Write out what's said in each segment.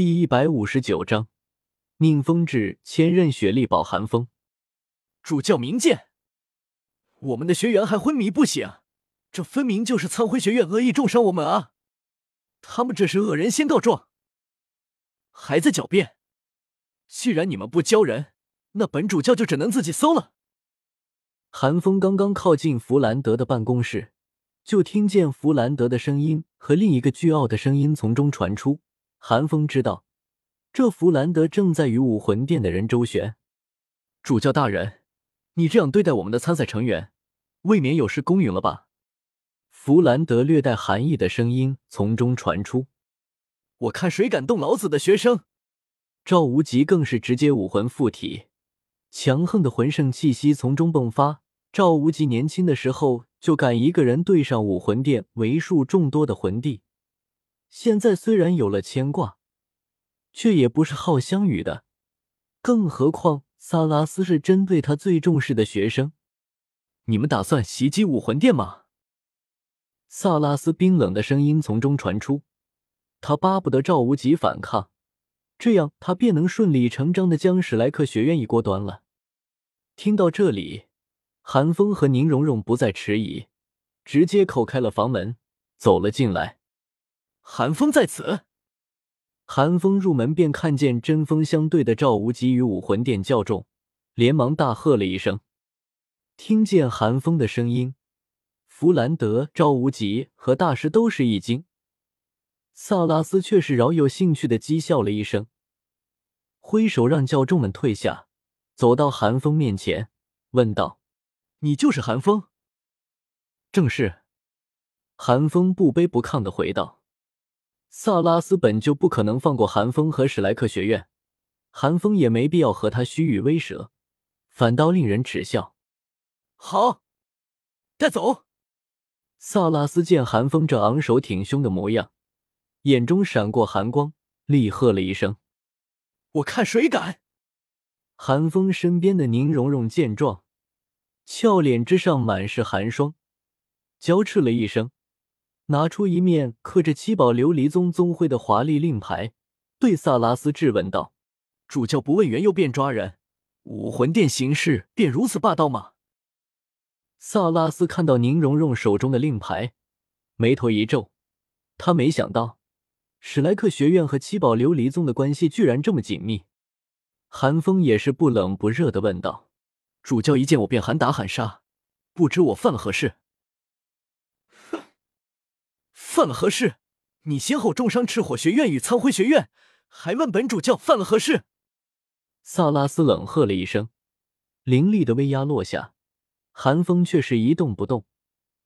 第一百五十九章，宁风致千仞雪力保寒风。主教明鉴，我们的学员还昏迷不醒，这分明就是苍辉学院恶意重伤我们啊！他们这是恶人先告状，还在狡辩。既然你们不教人，那本主教就只能自己搜了。韩风刚刚靠近弗兰德的办公室，就听见弗兰德的声音和另一个倨傲的声音从中传出。韩风知道，这弗兰德正在与武魂殿的人周旋。主教大人，你这样对待我们的参赛成员，未免有失公允了吧？弗兰德略带寒意的声音从中传出。我看谁敢动老子的学生！赵无极更是直接武魂附体。强横的魂圣气息从中迸发。赵无极年轻的时候就敢一个人对上武魂殿为数众多的魂帝，现在虽然有了牵挂，却也不是好相与的。更何况萨拉斯是针对他最重视的学生。你们打算袭击武魂殿吗？萨拉斯冰冷的声音从中传出。他巴不得赵无极反抗。这样，他便能顺理成章的将史莱克学院一锅端了。听到这里，韩风和宁荣荣不再迟疑，直接叩开了房门，走了进来。寒风在此。寒风入门便看见针锋相对的赵无极与武魂殿教众，连忙大喝了一声。听见寒风的声音，弗兰德、赵无极和大师都是一惊。萨拉斯却是饶有兴趣的讥笑了一声，挥手让教众们退下，走到寒风面前，问道：“你就是寒风？”“正是。”寒风不卑不亢的回道。萨拉斯本就不可能放过韩风和史莱克学院，韩风也没必要和他虚与委蛇，反倒令人耻笑。好，带走。萨拉斯见韩风这昂首挺胸的模样。眼中闪过寒光，厉喝了一声：“我看谁敢！”寒风身边的宁荣荣见状，俏脸之上满是寒霜，娇斥了一声，拿出一面刻着七宝琉璃宗宗徽的华丽令牌，对萨拉斯质问道：“主教不问缘由便抓人，武魂殿行事便如此霸道吗？”萨拉斯看到宁荣荣手中的令牌，眉头一皱，他没想到。史莱克学院和七宝琉璃宗的关系居然这么紧密，韩风也是不冷不热的问道：“主教一见我便喊打喊杀，不知我犯了何事？”“，犯了何事？你先后重伤赤火学院与苍辉学院，还问本主教犯了何事？”萨拉斯冷喝了一声，凌厉的威压落下，寒风却是一动不动，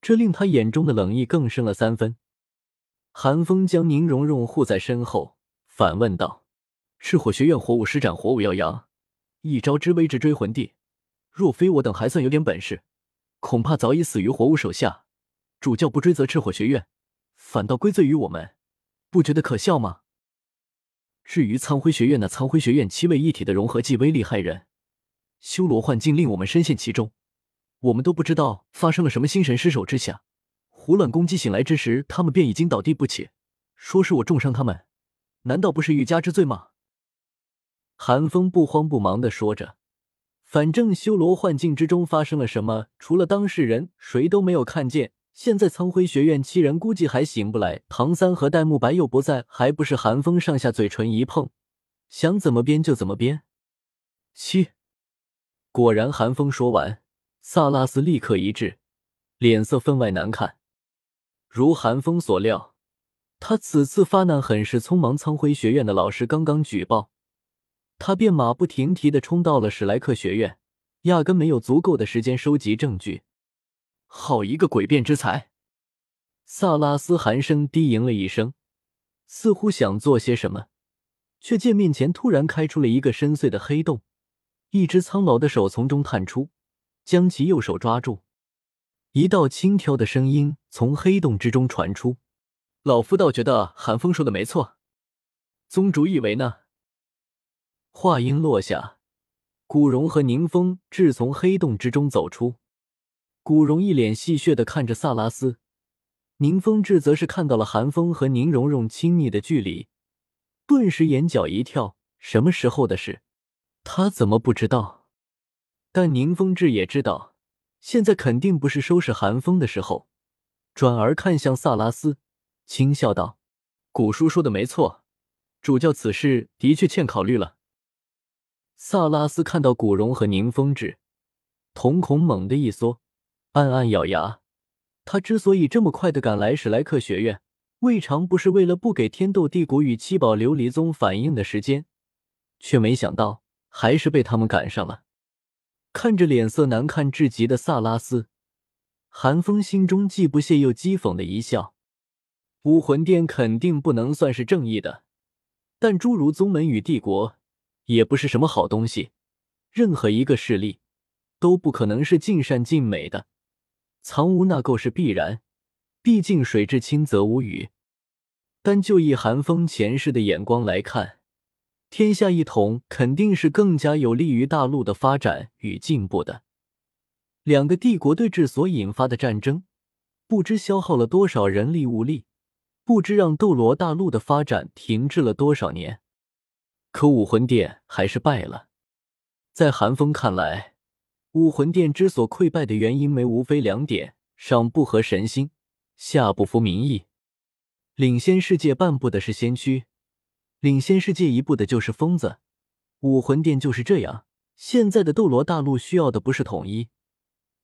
这令他眼中的冷意更深了三分。寒风将宁荣荣护在身后，反问道：“赤火学院火舞施展火舞耀阳，一招之威直追魂帝。若非我等还算有点本事，恐怕早已死于火舞手下。主教不追责赤火学院，反倒归罪于我们，不觉得可笑吗？至于苍辉学院，那苍辉学院七位一体的融合技威力骇人，修罗幻境令我们深陷其中，我们都不知道发生了什么心神失守之下。”胡乱攻击，醒来之时，他们便已经倒地不起。说是我重伤他们，难道不是欲加之罪吗？寒风不慌不忙的说着，反正修罗幻境之中发生了什么，除了当事人，谁都没有看见。现在苍辉学院七人估计还醒不来，唐三和戴沐白又不在，还不是寒风上下嘴唇一碰，想怎么编就怎么编。七，果然，寒风说完，萨拉斯立刻一滞，脸色分外难看。如寒风所料，他此次发难很是匆忙。苍辉学院的老师刚刚举报，他便马不停蹄的冲到了史莱克学院，压根没有足够的时间收集证据。好一个诡辩之才！萨拉斯寒声低吟了一声，似乎想做些什么，却见面前突然开出了一个深邃的黑洞，一只苍老的手从中探出，将其右手抓住。一道轻佻的声音从黑洞之中传出：“老夫倒觉得寒风说的没错，宗主以为呢？”话音落下，古荣和宁风致从黑洞之中走出。古荣一脸戏谑的看着萨拉斯，宁风致则是看到了寒风和宁荣荣亲密的距离，顿时眼角一跳，什么时候的事？他怎么不知道？但宁风致也知道，现在肯定不是收拾寒风的时候。转而看向萨拉斯，轻笑道：“古叔说的没错，主教此事的确欠考虑了。”萨拉斯看到古荣和宁风致，瞳孔猛地一缩，暗暗咬牙。他之所以这么快的赶来史莱克学院，未尝不是为了不给天斗帝国与七宝琉璃宗反应的时间，却没想到还是被他们赶上了。看着脸色难看至极的萨拉斯。韩风心中既不屑又讥讽的一笑，武魂殿肯定不能算是正义的，但诸如宗门与帝国也不是什么好东西，任何一个势力都不可能是尽善尽美的，藏污纳垢是必然，毕竟水至清则无鱼。但就以韩风前世的眼光来看，天下一统肯定是更加有利于大陆的发展与进步的。两个帝国对峙所引发的战争，不知消耗了多少人力物力，不知让斗罗大陆的发展停滞了多少年。可武魂殿还是败了。在韩风看来，武魂殿之所溃败的原因，没无非两点：上不合神心，下不服民意。领先世界半步的是先驱，领先世界一步的就是疯子。武魂殿就是这样。现在的斗罗大陆需要的不是统一。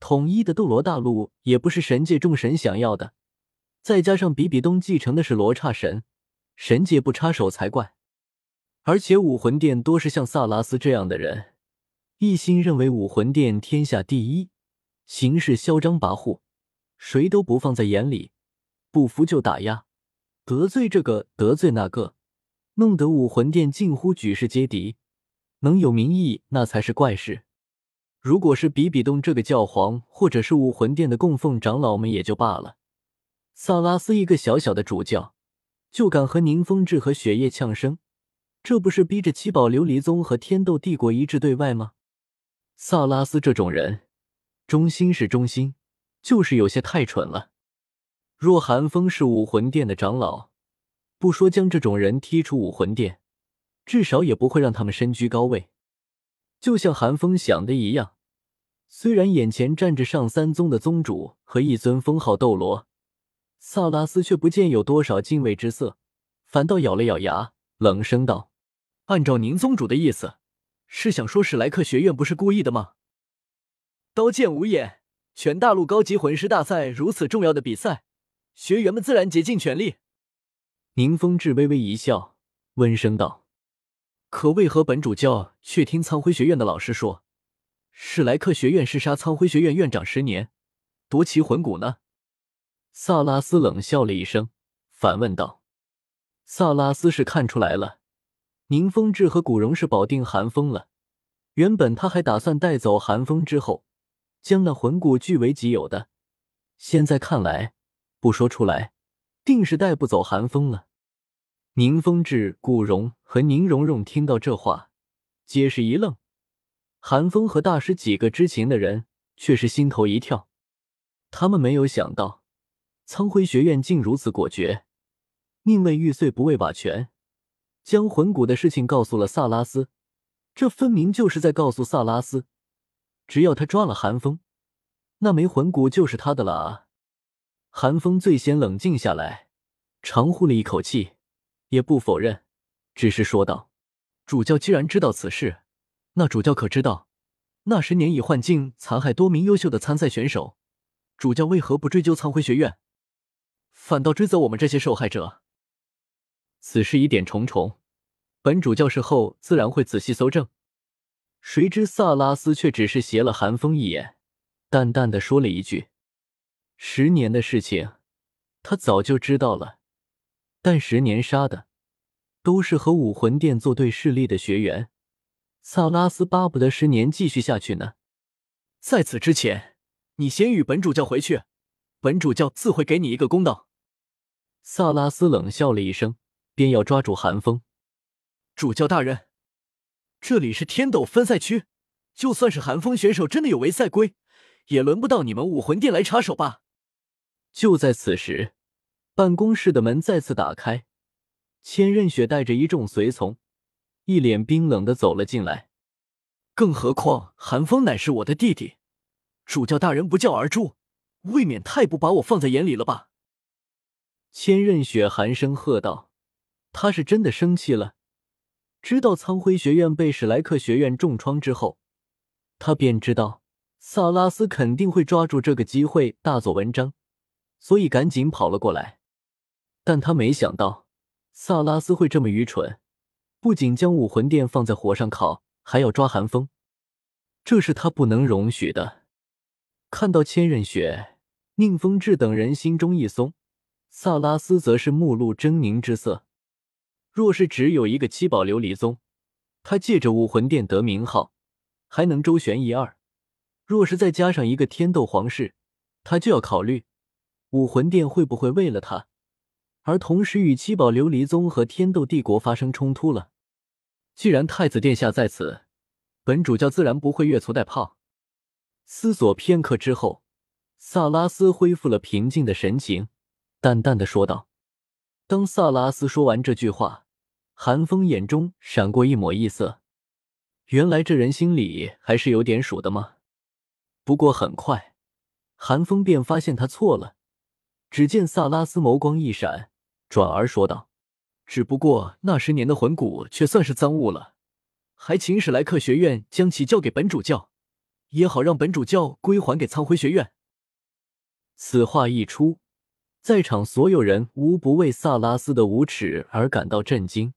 统一的斗罗大陆也不是神界众神想要的，再加上比比东继承的是罗刹神，神界不插手才怪。而且武魂殿多是像萨拉斯这样的人，一心认为武魂殿天下第一，行事嚣张跋扈，谁都不放在眼里，不服就打压，得罪这个得罪那个，弄得武魂殿近乎举世皆敌。能有民意那才是怪事。如果是比比东这个教皇，或者是武魂殿的供奉长老们也就罢了，萨拉斯一个小小的主教，就敢和宁风致和雪夜呛声，这不是逼着七宝琉璃宗和天斗帝国一致对外吗？萨拉斯这种人，忠心是忠心，就是有些太蠢了。若寒风是武魂殿的长老，不说将这种人踢出武魂殿，至少也不会让他们身居高位。就像韩风想的一样，虽然眼前站着上三宗的宗主和一尊封号斗罗，萨拉斯却不见有多少敬畏之色，反倒咬了咬牙，冷声道：“按照宁宗主的意思，是想说史莱克学院不是故意的吗？”刀剑无眼，全大陆高级魂师大赛如此重要的比赛，学员们自然竭尽全力。宁风致微微一笑，温声道。可为何本主教却听苍辉学院的老师说，史莱克学院是杀苍辉学院院长十年，夺其魂骨呢？萨拉斯冷笑了一声，反问道：“萨拉斯是看出来了，宁风致和古荣是保定寒风了。原本他还打算带走寒风之后，将那魂骨据为己有的。现在看来，不说出来，定是带不走寒风了。”宁风致、古荣和宁荣荣听到这话，皆是一愣。韩风和大师几个知情的人却是心头一跳。他们没有想到，苍辉学院竟如此果决，宁为玉碎不为瓦全，将魂骨的事情告诉了萨拉斯。这分明就是在告诉萨拉斯，只要他抓了韩风，那枚魂骨就是他的了啊！韩风最先冷静下来，长呼了一口气。也不否认，只是说道：“主教既然知道此事，那主教可知道，那十年以幻境残害多名优秀的参赛选手？主教为何不追究苍辉学院，反倒追责我们这些受害者？此事疑点重重，本主教事后自然会仔细搜证。”谁知萨拉斯却只是斜了寒风一眼，淡淡的说了一句：“十年的事情，他早就知道了。”但十年杀的都是和武魂殿作对势力的学员，萨拉斯巴不得十年继续下去呢。在此之前，你先与本主教回去，本主教自会给你一个公道。萨拉斯冷笑了一声，便要抓住寒风。主教大人，这里是天斗分赛区，就算是寒风选手真的有违赛规，也轮不到你们武魂殿来插手吧？就在此时。办公室的门再次打开，千仞雪带着一众随从，一脸冰冷的走了进来。更何况寒风乃是我的弟弟，主教大人不教而诛，未免太不把我放在眼里了吧？千仞雪寒声喝道：“他是真的生气了。知道苍辉学院被史莱克学院重创之后，他便知道萨拉斯肯定会抓住这个机会大做文章，所以赶紧跑了过来。但他没想到萨拉斯会这么愚蠢，不仅将武魂殿放在火上烤，还要抓寒风，这是他不能容许的。看到千仞雪、宁风致等人心中一松。”萨拉斯则是目露狰狞之色。若是只有一个七宝琉璃宗，他借着武魂殿得名号，还能周旋一二；若是再加上一个天斗皇室，他就要考虑武魂殿会不会为了他，而同时与七宝琉璃宗和天斗帝国发生冲突了。既然太子殿下在此，本主教自然不会越俎代庖。思索片刻之后，萨拉斯恢复了平静的神情。淡淡的说道。当萨拉斯说完这句话，寒风眼中闪过一抹异色。原来这人心里还是有点数的吗？不过很快，寒风便发现他错了。只见萨拉斯眸光一闪，转而说道：“只不过那十年的魂骨却算是赃物了，还请史莱克学院将其交给本主教，也好让本主教归还给苍辉学院。”此话一出。在场所有人无不为萨拉斯的无耻而感到震惊。